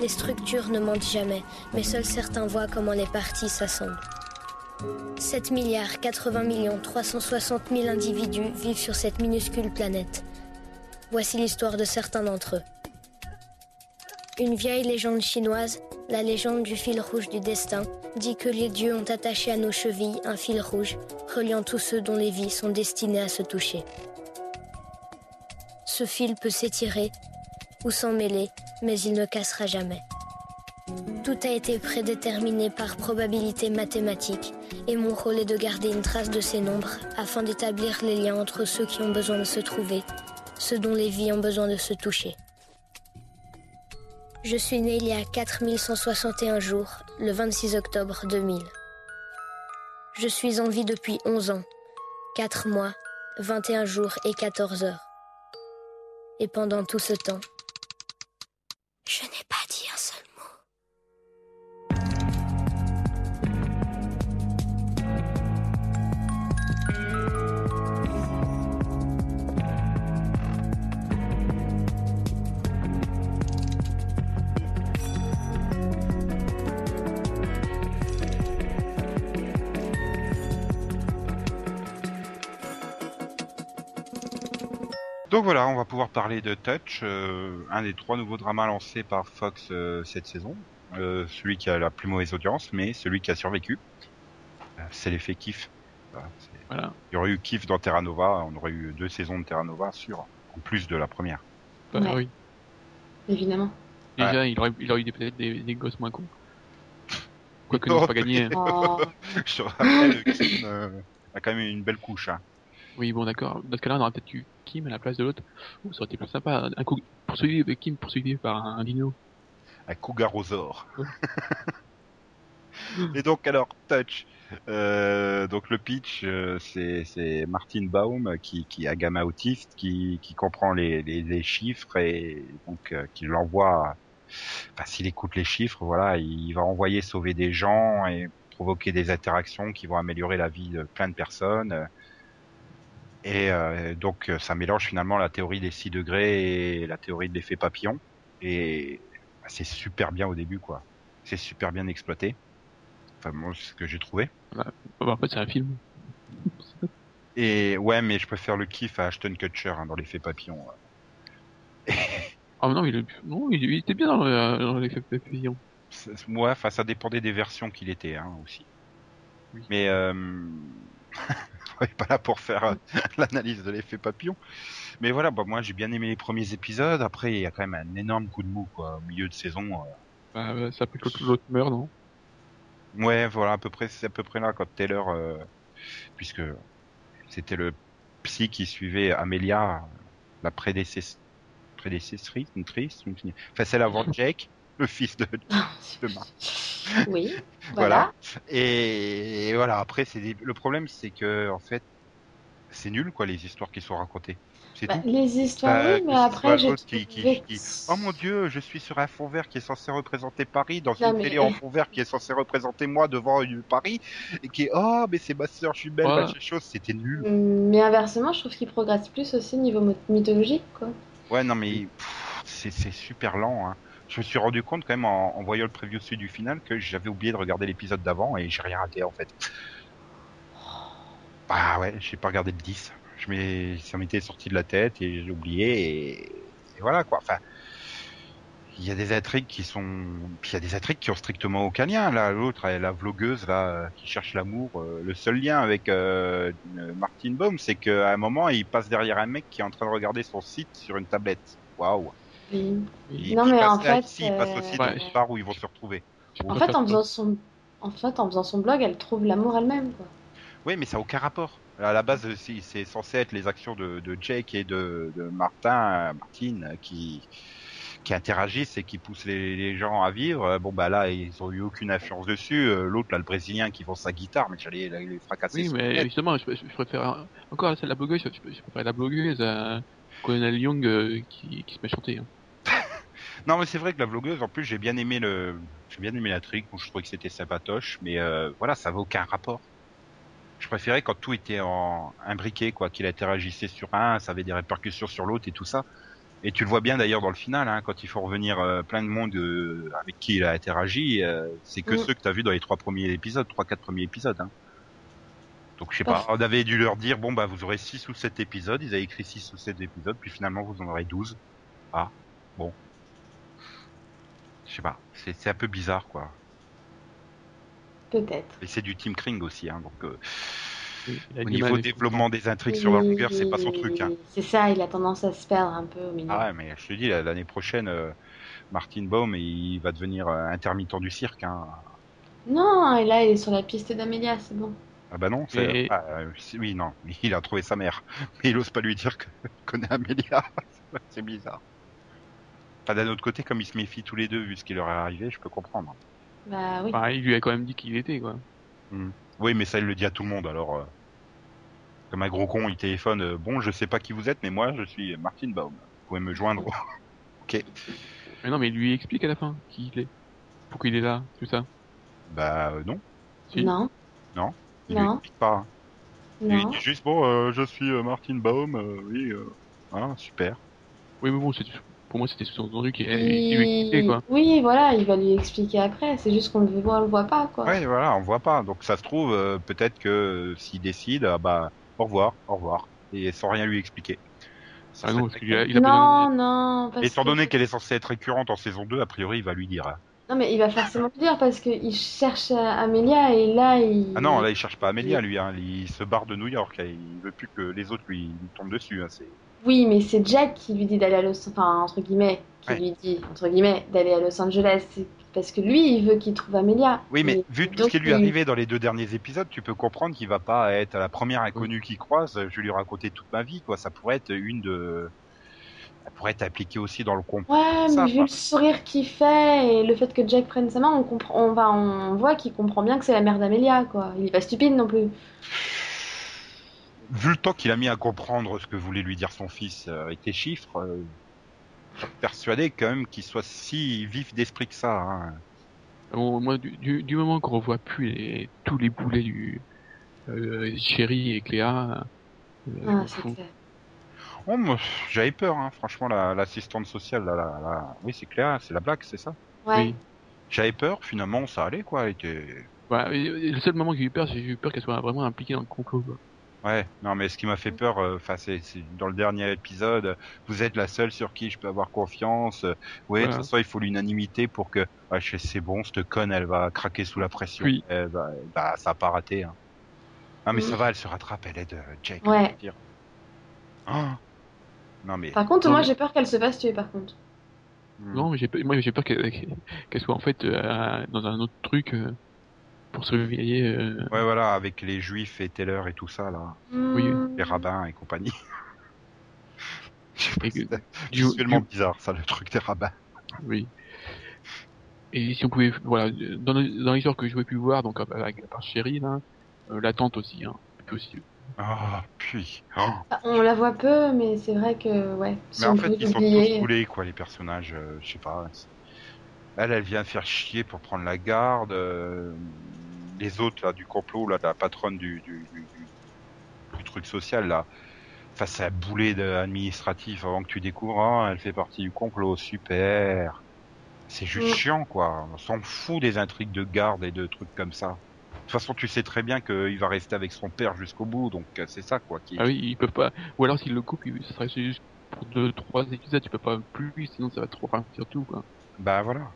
les structures ne mentent jamais, mais seuls certains voient comment les parties s'assemblent. 7 milliards 80 millions 360 000 individus vivent sur cette minuscule planète. Voici l'histoire de certains d'entre eux. Une vieille légende chinoise, la légende du fil rouge du destin, dit que les dieux ont attaché à nos chevilles un fil rouge, reliant tous ceux dont les vies sont destinées à se toucher. Ce fil peut s'étirer ou s'en mêler, mais il ne cassera jamais. Tout a été prédéterminé par probabilité mathématique, et mon rôle est de garder une trace de ces nombres afin d'établir les liens entre ceux qui ont besoin de se trouver, ceux dont les vies ont besoin de se toucher. Je suis né il y a 4161 jours, le 26 octobre 2000. Je suis en vie depuis 11 ans, 4 mois, 21 jours et 14 heures. Et pendant tout ce temps, je n'ai Donc voilà, on va pouvoir parler de Touch, euh, un des trois nouveaux dramas lancés par Fox euh, cette saison. Euh, celui qui a la plus mauvaise audience, mais celui qui a survécu. Euh, c'est l'effet kiff. Voilà. Il y aurait eu kiff dans Terra Nova, on aurait eu deux saisons de Terra Nova sûr, en plus de la première. Bah, Ouais. oui. Évidemment. Déjà, il, aurait, il aurait eu peut-être des, des gosses moins cons. Quoique ils n'ont Oh, pas gagné. hein. Oh, Je te rappelle, Kim euh, a quand même une belle couche. Hein. Oui, bon, d'accord. Dans ce cas-là, on aurait peut-être eu Kim à la place de l'autre. Oh, ça aurait été plus sympa. Un coup poursuivi, euh, Kim poursuivi par un, un dino. Un cougarosaure. Et donc alors Touch, euh, donc le pitch, euh, c'est c'est Martin Baum qui qui a gamin autiste, qui qui comprend les les, les chiffres et donc euh, qui l'envoie. Enfin, s'il écoute les chiffres, voilà, il va envoyer sauver des gens et provoquer des interactions qui vont améliorer la vie de plein de personnes. Et euh, donc ça mélange finalement la théorie des 6 degrés et la théorie de l'effet papillon. Et bah, c'est super bien au début, quoi. C'est super bien exploité. Enfin, moi, c'est ce que j'ai trouvé. Bah, en fait, c'est un film. Et ouais, mais je préfère le kiff à Ashton Kutcher hein, dans l'effet papillon. Ah non, il, non, il, il était bien dans, le- dans l'effet papillon. C'est- Ouais, enfin, ça dépendait des versions qu'il était, hein, aussi. Oui. Mais euh... on est pas là pour faire euh, l'analyse de l'effet papillon. Mais voilà, bah, moi j'ai bien aimé les premiers épisodes. Après, il y a quand même un énorme coup de mou, quoi, au milieu de saison. Bah, ça après que l'autre- meurt, non? Ouais, voilà, à peu près, c'est à peu près là quand Taylor, euh, puisque c'était le psy qui suivait Amelia, la prédécess... prédécessrice, une triste, une... enfin celle avant Jake, le fils de, de oui. Voilà. Voilà. Et, et voilà, après, c'est des- le problème, c'est que en fait, c'est nul, quoi, les histoires qui sont racontées. Bah, tout. les histoires, Bah, oui, mais après, j'ai qui, qui, qui- Oh mon dieu, je suis sur un fond vert qui est censé représenter Paris, dans Non, une mais- télé en fond vert qui est censé représenter moi devant une Paris, et qui est oh mais c'est ma sœur jumelle, Ouais. machin chose, c'était nul. Mais inversement, je trouve qu'il progresse plus aussi niveau mythologique, quoi. Ouais non mais c'est super lent. Hein. Je me suis rendu compte quand même en, voyant le preview dessus du final que j'avais oublié de regarder l'épisode d'avant et j'ai rien raté en fait. Bah ouais, j'ai pas regardé le 10. Je ça m'était sorti de la tête et j'ai oublié et, voilà quoi. Enfin, il y a des intrigues qui sont, il y a des intrigues qui ont strictement aucun lien. Là, l'autre, la vlogueuse là qui cherche l'amour. euh, le seul lien avec euh, euh, Martin Baum, c'est qu'à un moment, il passe derrière un mec qui est en train de regarder son site sur une tablette. Waouh. Oui. Et Non, mais en fait, ici, il passe euh, aussi Ouais. dans le bar où ils vont se retrouver. On En fait, en faisant son, en fait, en faisant son blog, elle trouve l'amour elle-même, quoi. Oui, mais ça n'a aucun rapport. À la base, c'est censé être les actions de, de Jake et de, de Martin, Martine, qui, qui interagissent et qui poussent les, les gens à vivre. Bon, bah là, ils ont eu aucune influence dessus. Euh, L'autre, là, le Brésilien, qui vend sa guitare, mais j'allais les, les fracasser. Oui, mais tête. justement, je, préfère encore celle de la blogueuse, je, je préfère la blogueuse à Colonel Young euh, qui, qui se met à chanter. hein. Non, mais c'est vrai que la vlogueuse, en plus, j'ai bien aimé le, j'ai bien aimé la trick. Je trouvais que c'était sympatoche, mais euh, voilà, ça avait aucun rapport. Je préférais quand tout était en imbriqué, quoi, qu'il interagissait sur un, ça avait des répercussions sur l'autre et tout ça. Et tu le vois bien d'ailleurs dans le final, hein, quand il faut revenir euh, plein de monde euh, avec qui il a interagi, euh, c'est que Mm. ceux que t'as vu dans les trois premiers épisodes, trois quatre premiers épisodes. Hein. Donc je sais pas, on avait dû leur dire bon bah vous aurez six ou sept épisodes, ils avaient écrit six ou sept épisodes, puis finalement vous en aurez 12. Ah bon, sais pas, c'est c'est un peu bizarre quoi. Peut-être. Et c'est du Team Kring aussi, hein, donc euh, au niveau développement des intrigues sur la longueur, c'est pas son truc. Hein. C'est ça, il a tendance à se perdre un peu au milieu. Ah ouais, mais je te dis, la- l'année prochaine, euh, Martin Baum, il va devenir euh, intermittent du cirque. Hein. Non, et là, il est sur la piste d'Amélia, c'est bon. Ah bah non, c'est... Ah, euh, oui, non, il a trouvé sa mère. Mais il ose pas lui dire que connaît Amélia. c'est bizarre. Enfin, d'un autre côté, comme ils se méfient tous les deux vu ce qui leur est arrivé, je peux comprendre. Bah oui. Enfin, il lui a quand même dit qui il était, quoi. Oui, mais ça, il le dit à tout le monde, alors... euh, comme un gros con, il téléphone, euh, bon, je sais pas qui vous êtes, mais moi, je suis Martin Baum. Vous pouvez me joindre. ok. Mais non, mais il lui explique à la fin qui il est. Pourquoi il est là, tout ça. Bah euh, non, Si. Non, il Non. lui explique pas. hein. Il lui non. dit juste, bon, euh, je suis euh, Martin Baum, euh, oui, euh, ah, super. Oui, mais bon, c'est- pour moi, c'était sous-entendu qu'il expliquait, quoi. Oui, voilà, il va lui expliquer après. C'est juste qu'on le voit, on le voit pas, quoi. Ouais, voilà, on voit pas. Donc ça se trouve, euh, peut-être que euh, s'il décide, ah bah, au revoir, au revoir. Et sans rien lui expliquer. Ça Ah non, parce a, il a pas non, non, parce Étant donné qu'elle est censée être récurrente en saison 2, a priori, il va lui dire. hein. Non, mais il va forcément le dire parce qu'il cherche euh, Amélia et là, il. Ah non, là, il cherche pas Amélia, lui. Hein. Il se barre de New York. hein. Il veut plus que les autres lui, lui tombent dessus. Hein. C'est... Oui, mais c'est Jack qui lui dit d'aller à Los enfin, entre guillemets, qui Ouais. lui dit, entre guillemets, d'aller à Los Angeles. Parce que lui, il veut qu'il trouve Amélia. Oui, mais Et vu tout ce qui lui est arrivé dans les deux derniers épisodes, tu peux comprendre qu'il va pas être la première inconnue qu'il croise. Je lui raconter toute ma vie, quoi. Ça pourrait être une de. Ça pourrait être appliqué aussi dans le complot. Ouais, Ça, mais vu quoi. le sourire qu'il fait et le fait que Jack prenne sa main, on comprend, on va, on voit qu'il comprend bien que c'est la mère d'Amélia, quoi. Il est pas stupide non plus. Vu le temps qu'il a mis à comprendre ce que voulait lui dire son fils euh, avec les chiffres, euh, persuadé quand même qu'il soit si vif d'esprit que ça. Hein. Bon, moi, du, du, du moment qu'on revoit plus les, tous les boulets du euh, Chéri et Cléa, euh, Ah. Oh, j'avais peur, hein, franchement, la- l'assistante sociale, là, là, là. oui, c'est clair, c'est la blague, c'est ça? Ouais. Oui. J'avais peur, finalement, ça allait, quoi. Elle était... Voilà, et- et le seul moment que j'ai eu peur, c'est que j'ai eu peur qu'elle soit vraiment impliquée dans le complot. Quoi. Ouais, non, mais ce qui m'a fait peur, euh, enfin, c'est c'est dans le dernier épisode, euh, vous êtes la seule sur qui je peux avoir confiance. euh, ouais, de toute façon, il faut l'unanimité pour que, sais, c'est bon, cette conne, elle va craquer sous la pression. Oui. Elle va- bah, ça a pas raté. Hein. Ah, mais Oui. ça va, elle se rattrape, elle aide euh, Jake. Ouais. dire. Ah. non, mais. Par contre, Non, moi, mais- j'ai peur qu'elle se fasse tuer, par contre. Hmm. Non, mais j'ai peur- moi j'ai peur qu'elle qu'elle soit en fait euh, dans un autre truc euh, pour se réveiller. euh, Ouais, voilà, avec les juifs et Taylor et tout ça, là. Oui. Hmm. Les rabbins et compagnie. Je sais pas, Et que- c'est du- visuellement du- bizarre, ça, le truc des rabbins. Oui. Et si on pouvait, voilà, dans, dans l'histoire que je pouvais plus voir, donc avec par Chéri là, euh, la tante aussi, hein, possible. Ah, puis. Oh. Ah, On la voit peu, mais c'est vrai que, ouais, si Mais on en fait, ils sont tous roulés, quoi, les personnages. euh, je sais pas. Elle, elle vient faire chier pour prendre la garde. euh, les autres, là, du complot, là, la patronne du, du, du, du- du truc social, là. Face à un boulet de- administratif avant que tu découvres, ah, elle fait partie du complot, super. C'est juste Mm. chiant, quoi. On s'en fout des intrigues de garde et de trucs comme ça. De toute façon, tu sais très bien qu'il va rester avec son père jusqu'au bout, donc euh, c'est ça, quoi. Qui... Ah oui, ils peuvent pas. Ou alors s'ils le coupent, il- ce serait juste pour deux, trois épisodes, tu peux pas plus, sinon ça va trop ralentir tout quoi. Bah voilà.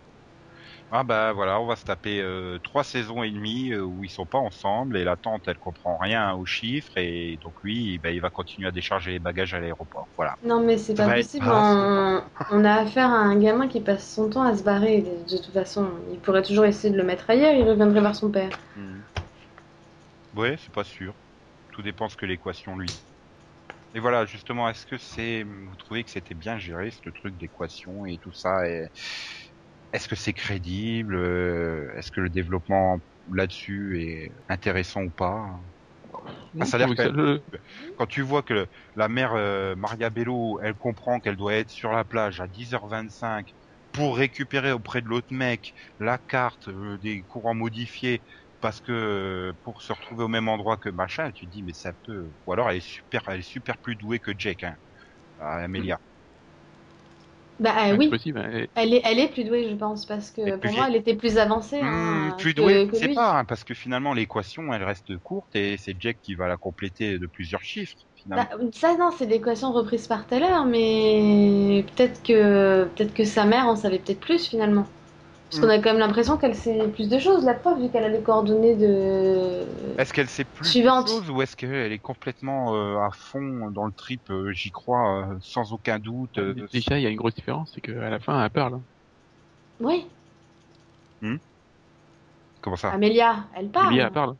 Ah bah voilà, on va se taper euh, trois saisons et demie euh, où ils sont pas ensemble et la tante elle comprend rien aux chiffres et donc lui bah, il va continuer à décharger les bagages à l'aéroport. Voilà. Non, mais c'est Ça pas possible. On... on a affaire à un gamin qui passe son temps à se barrer. De, de toute façon, il pourrait toujours essayer de le mettre ailleurs. Il reviendrait vers son père. Ouais, c'est pas sûr. Tout dépend ce que l'équation lui. Et voilà, justement, est-ce que c'est vous trouvez que c'était bien géré ce truc d'équation et tout ça et... Est-ce que c'est crédible euh, Est-ce que le développement là-dessus est intéressant ou pas? Non, ça a je l'air trouvais quand le- quand tu vois que la mère euh, Maria Bello, elle comprend qu'elle doit être sur la plage à 10h25 pour récupérer auprès de l'autre mec la carte euh, des courants modifiés parce que euh, pour se retrouver au même endroit que machin, tu te dis mais ça peut. Ou alors elle est super, elle est super plus douée que Jake, hein, Amelia. Bah euh, oui, possible. hein. elle est, elle est plus douée, je pense, parce que pour plus moi, elle était plus avancée. hein, Hmm, plus que- douée, que c'est lui. pas, hein, parce que finalement l'équation elle reste courte et c'est Jake qui va la compléter de plusieurs chiffres finalement. Bah, ça, non, c'est l'équation reprise par Taylor, mais peut-être que, peut-être que sa mère en savait peut-être plus finalement. Parce qu'on a quand même l'impression qu'elle sait plus de choses, la preuve, vu qu'elle a les coordonnées de. Est-ce qu'elle sait plus Suivante. de choses ou est-ce qu'elle est complètement euh, à fond dans le trip euh, J'y crois euh, sans aucun doute. euh, Déjà, il y a une grosse différence, c'est qu'à la fin, elle parle. Oui, Comment ça? Amélia, elle parle. Julia, elle parle.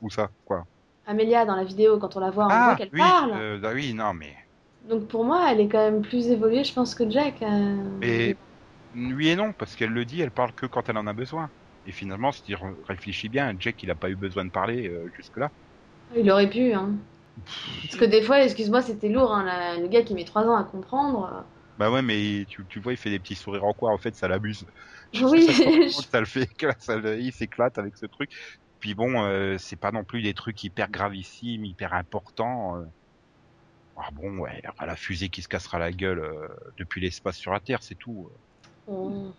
Où ça? Quoi? Amélia, dans la vidéo, quand on la voit, on Ah voit qu'elle oui, parle. euh, bah oui, non mais Donc pour moi, elle est quand même plus évoluée, je pense, que Jack. euh. Et oui et non, parce qu'elle le dit, elle parle que quand elle en a besoin. Et finalement, si tu réfléchis bien, Jack, il a pas eu besoin de parler euh, jusque-là. Il aurait pu, hein. Parce que des fois, excuse-moi, c'était lourd, hein, la- le gars qui met trois ans à comprendre. Bah ouais, mais tu, tu vois, il fait des petits sourires en quoi, en fait, ça l'amuse. Oui, ça, ça le fait, ça le- il s'éclate avec ce truc. Puis bon, euh, c'est pas non plus des trucs hyper gravissimes, hyper importants. euh. Ah bon, ouais, la fusée qui se cassera la gueule euh, depuis l'espace sur la Terre, c'est tout. Bon.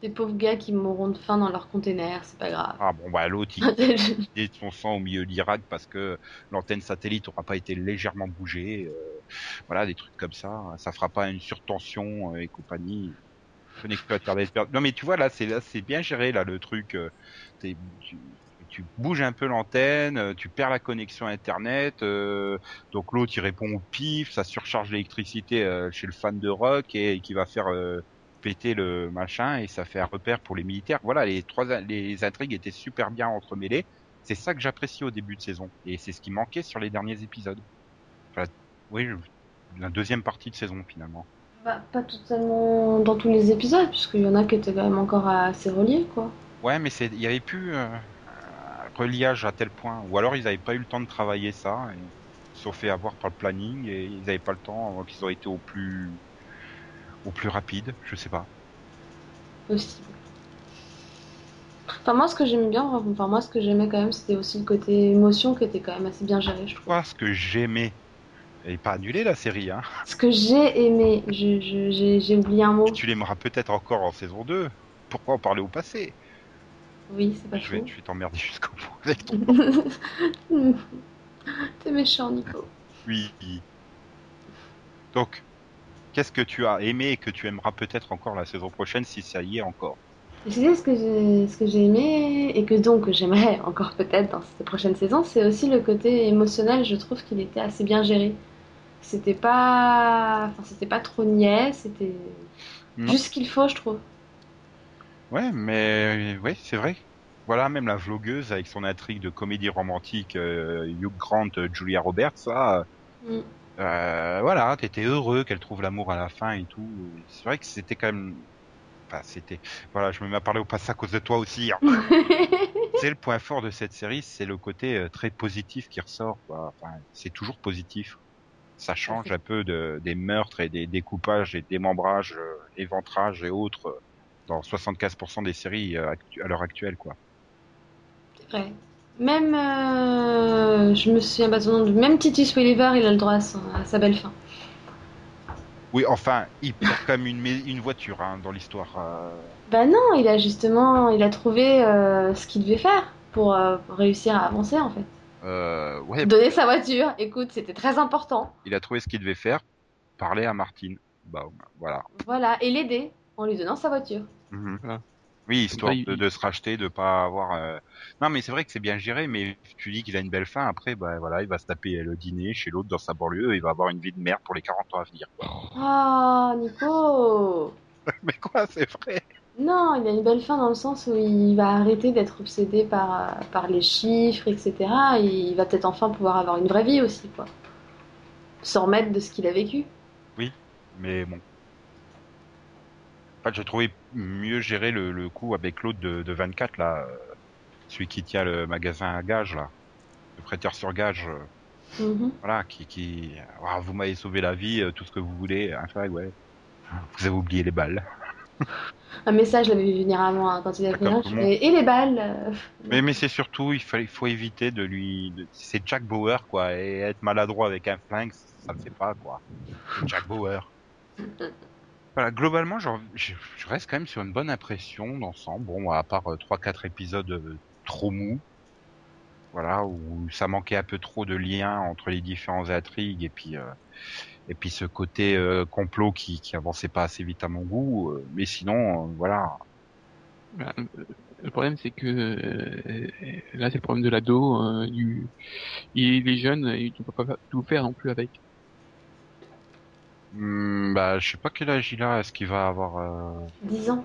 Des pauvres gars qui mourront de faim dans leur container, c'est pas grave. Ah bon, bah l'autre, il de son sang au milieu de l'Irak parce que l'antenne satellite aura pas été légèrement bougée. euh, voilà, des trucs comme ça. Ça fera pas une surtension euh, et compagnie. Non mais tu vois là, c'est là, c'est bien géré là le truc. euh, tu, tu bouges un peu l'antenne, tu perds la connexion Internet. euh, donc l'autre il répond au pif, ça surcharge l'électricité euh, chez le fan de rock et, qui va faire euh, péter le machin et ça fait un repère pour les militaires. Voilà, les trois les intrigues étaient super bien entremêlées. C'est ça que j'apprécie au début de saison et c'est ce qui manquait sur les derniers épisodes. Enfin, oui, la deuxième partie de saison finalement. Bah, pas totalement dans tous les épisodes, puisqu'il y en a qui étaient quand même encore assez reliés, quoi. Ouais, mais il y avait plus euh, un reliage à tel point ou alors ils avaient pas eu le temps de travailler ça et ils se sont fait avoir par le planning et ils avaient pas le temps donc ils ont été au plus au plus rapide, je sais pas. Possible. Enfin, moi, ce que j'aimais bien, enfin, moi, ce que j'aimais quand même, c'était aussi le côté émotion qui était quand même assez bien géré, je trouve. Quoi, ce que j'aimais et pas annulé la série hein. Ce que j'ai aimé, je- je- j'ai oublié un mot. Tu l'aimeras peut-être encore en saison 2. Pourquoi en parler au passé? Oui, c'est pas Je vais, je vais t'emmerder jusqu'au bout avec ton T'es méchant, Nico. oui. Donc, qu'est-ce que tu as aimé et que tu aimeras peut-être encore la saison prochaine si ça y est encore Je disais ce que j'ai ce que j'ai aimé et que donc j'aimerais encore peut-être dans cette prochaine saison, c'est aussi le côté émotionnel. Je trouve qu'il était assez bien géré. C'était pas, enfin c'était pas trop niais, c'était Non. juste ce qu'il faut, je trouve. Ouais, mais oui, c'est vrai. Voilà, même la vlogueuse avec son intrigue de comédie romantique, euh, Hugh Grant, euh, Julia Roberts, ça, Mm. Euh, voilà, t'étais heureux qu'elle trouve l'amour à la fin et tout. C'est vrai que c'était quand même, enfin, c'était, voilà, je me mets à parler au passé à cause de toi aussi. hein. c'est le point fort de cette série, c'est le côté euh, très positif qui ressort. quoi. Enfin, c'est toujours positif. Ça change un peu de, des meurtres et des découpages et démembrages, euh, éventrages et autres euh, dans 75% des séries à l'heure actuelle, quoi. C'est vrai. Même, euh, je me souviens pas de son nom, même Titus Welliver, il a le droit à, son- à sa belle fin. Oui, enfin, il perd quand même une, voiture hein, dans l'histoire. euh. Bah non, il a justement, il a trouvé euh, ce qu'il devait faire pour euh, réussir à avancer en fait. Euh, ouais, Donner sa voiture. Écoute, c'était très important. il a trouvé ce qu'il devait faire, parler à Martine. Bah voilà. Voilà, et l'aider en lui donnant sa voiture. Mhm. Voilà. Oui, histoire il- de, de se racheter, de pas avoir. euh, Non, mais c'est vrai que c'est bien géré, mais tu dis qu'il a une belle fin. Après, bah voilà, il va se taper le dîner chez l'autre dans sa banlieue. Et il va avoir une vie de merde pour les 40 ans à venir. Ah, Nico mais quoi, c'est vrai? Non, il a une belle fin dans le sens où il va arrêter d'être obsédé par, euh, par les chiffres, etc. Et il va peut-être enfin pouvoir avoir une vraie vie aussi, quoi. Se remettre de ce qu'il a vécu. Mais bon. En fait, j'ai trouvé mieux gérer le, le coup avec l'autre de, de 24 là, celui qui tient le magasin à gage là, le prêteur sur gage. euh, Mhm. Voilà, qui, qui, Ah, vous m'avez sauvé la vie, euh, tout ce que vous voulez, enfin, ouais. Vous avez oublié les balles. Un message, je l'avais vu venir avant, hein, quand il a venu. tout je fais, Et les balles euh, Mais, mais c'est surtout, il faut, il faut éviter de lui. C'est Jack Bauer, quoi. Et être maladroit avec un flingue, ça le fait pas, quoi. Jack Bauer. Voilà, globalement, je, reste quand même sur une bonne impression d'ensemble. Bon, à part euh, 3-4 épisodes euh, trop mous. Voilà, où ça manquait un peu trop de lien entre les différentes intrigues et puis. euh, et puis ce côté euh, complot qui, qui avançait pas assez vite à mon goût, euh, mais sinon, euh, voilà, euh, le problème, c'est que euh, là, c'est le problème de l'ado. euh. Il est jeune, et tu peux pas tout faire non plus avec. Hmm, bah, je sais pas quel âge il a. Est-ce qu'il va avoir euh... 10 ans.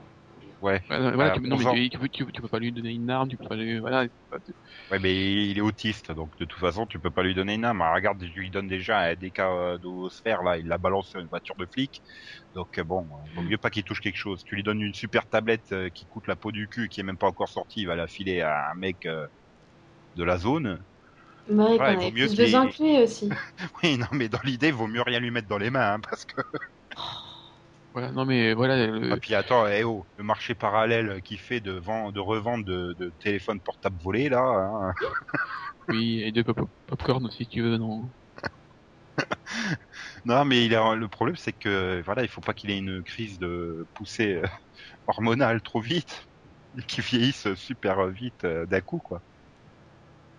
Ouais. Ouais, non, voilà, Euh, tu, non, mais 11 ans. tu, tu, peux, tu, tu peux pas lui donner une arme, tu peux pas lui, voilà. tu Ouais, mais il est autiste, donc de toute façon, tu peux pas lui donner une arme. Ah, Regarde, tu lui donne déjà un DK d'osphère, là, il la balance sur une voiture de flic. Donc euh, bon, euh, vaut mieux pas qu'il touche quelque chose. Tu lui donnes une super tablette euh, qui coûte la peau du cul, qui est même pas encore sortie, il va la filer à un mec euh, de la zone. Ouais, Ouais, vaut mieux aussi. Oui, non, mais dans l'idée, il vaut mieux rien lui mettre dans les mains, hein, parce que... Voilà, non mais voilà. le- Ah, puis attends, eh oh, le marché parallèle qui fait de, vend, de revente de, de téléphones portables volés, là... hein. Oui, et de pop popcorn aussi, si tu veux, non. Non, mais il a, le problème, c'est que voilà, il faut pas qu'il ait une crise de poussée euh, hormonale trop vite, et qu'il vieillisse super vite euh, d'un coup, quoi.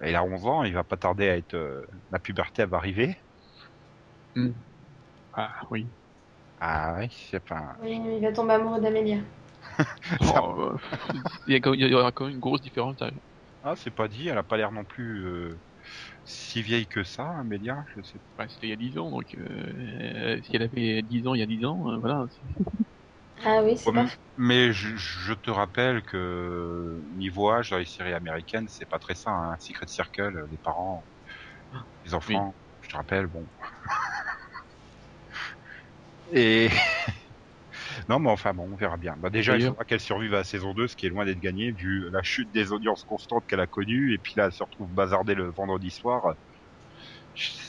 Il a 11 ans, il va pas tarder à être euh, la puberté, va arriver. Ah oui. Ah ouais, c'est pas. Oui, il va tomber amoureux d'Amélia. Oh, euh, il, y aura quand même une grosse différence. là. Ah, c'est pas dit, elle a pas l'air non plus euh, si vieille que ça, Amélia. Je sais. Ouais, C'était il y a 10 ans, donc euh, si elle avait 10 ans il y a 10 ans, euh, voilà. Ah oui, c'est. Mais je, je te rappelle que niveau âge dans les séries américaines, c'est pas très ça. Hein. Secret Circle, les parents, les enfants, je te rappelle, bon. Et non, mais enfin bon, on verra bien. Bah déjà, il faudra qu'elle survive à la saison 2, ce qui est loin d'être gagné vu la chute des audiences constantes qu'elle a connues. Et puis là, elle se retrouve bazardée le vendredi soir.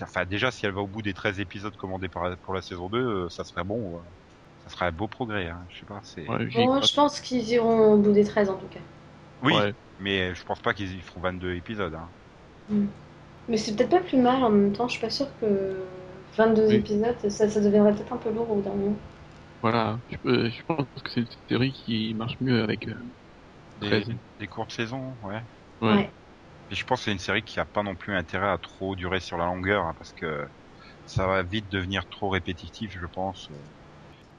Enfin, déjà, si elle va au bout des 13 épisodes commandés par, pour la saison 2, euh, ça serait bon. euh, Ça serait un beau progrès. Hein. Je sais pas. C'est. Ouais, Bon, je pense qu'ils iront au bout des 13 en tout cas. Oui, Ouais. mais je pense pas qu'ils y feront 22 épisodes. Hein. Mais c'est peut-être pas plus mal en même temps, je suis pas sûre que 22 Oui. épisodes, ça, ça deviendrait peut-être un peu lourd au moment. Voilà, je, euh, je pense que c'est une série qui marche mieux avec euh, Des, 13. des courtes saisons, ouais. Ouais. Ouais. Et je pense que c'est une série qui a pas non plus intérêt à trop durer sur la longueur, hein, parce que ça va vite devenir trop répétitif, je pense.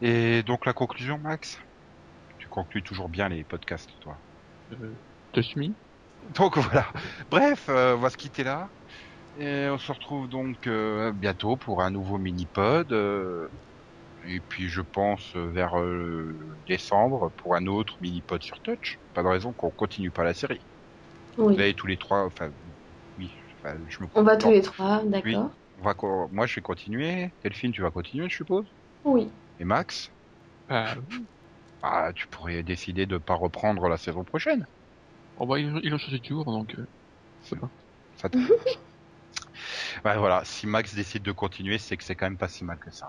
Et donc la conclusion, Max? Tu conclues toujours bien les podcasts, toi. Euh, Me Donc voilà. Bref, euh, on va se quitter là. Et on se retrouve donc euh, bientôt pour un nouveau mini-pod. euh, et puis je pense euh, vers euh, décembre pour un autre mini-pod sur Touch. Pas de raison qu'on continue pas la série. Oui. Vous allez tous les trois, enfin, oui, enfin, je me On va tous les trois, d'accord on va co- moi je vais continuer. Delphine, tu vas continuer, je suppose? Oui. Et Max, bah, ah, tu pourrais décider de pas reprendre la saison prochaine. on va, ils ils ont changé de jour, donc euh, Ça te- Ouais, voilà, si Max décide de continuer, c'est que c'est quand même pas si mal que ça.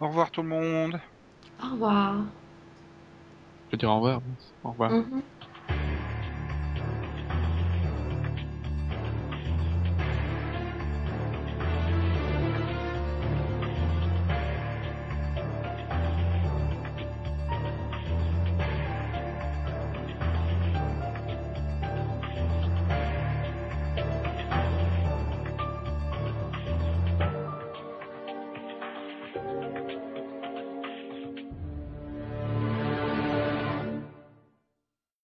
Au revoir tout le monde. Au revoir. je vais dire au revoir. Au revoir. Mhm.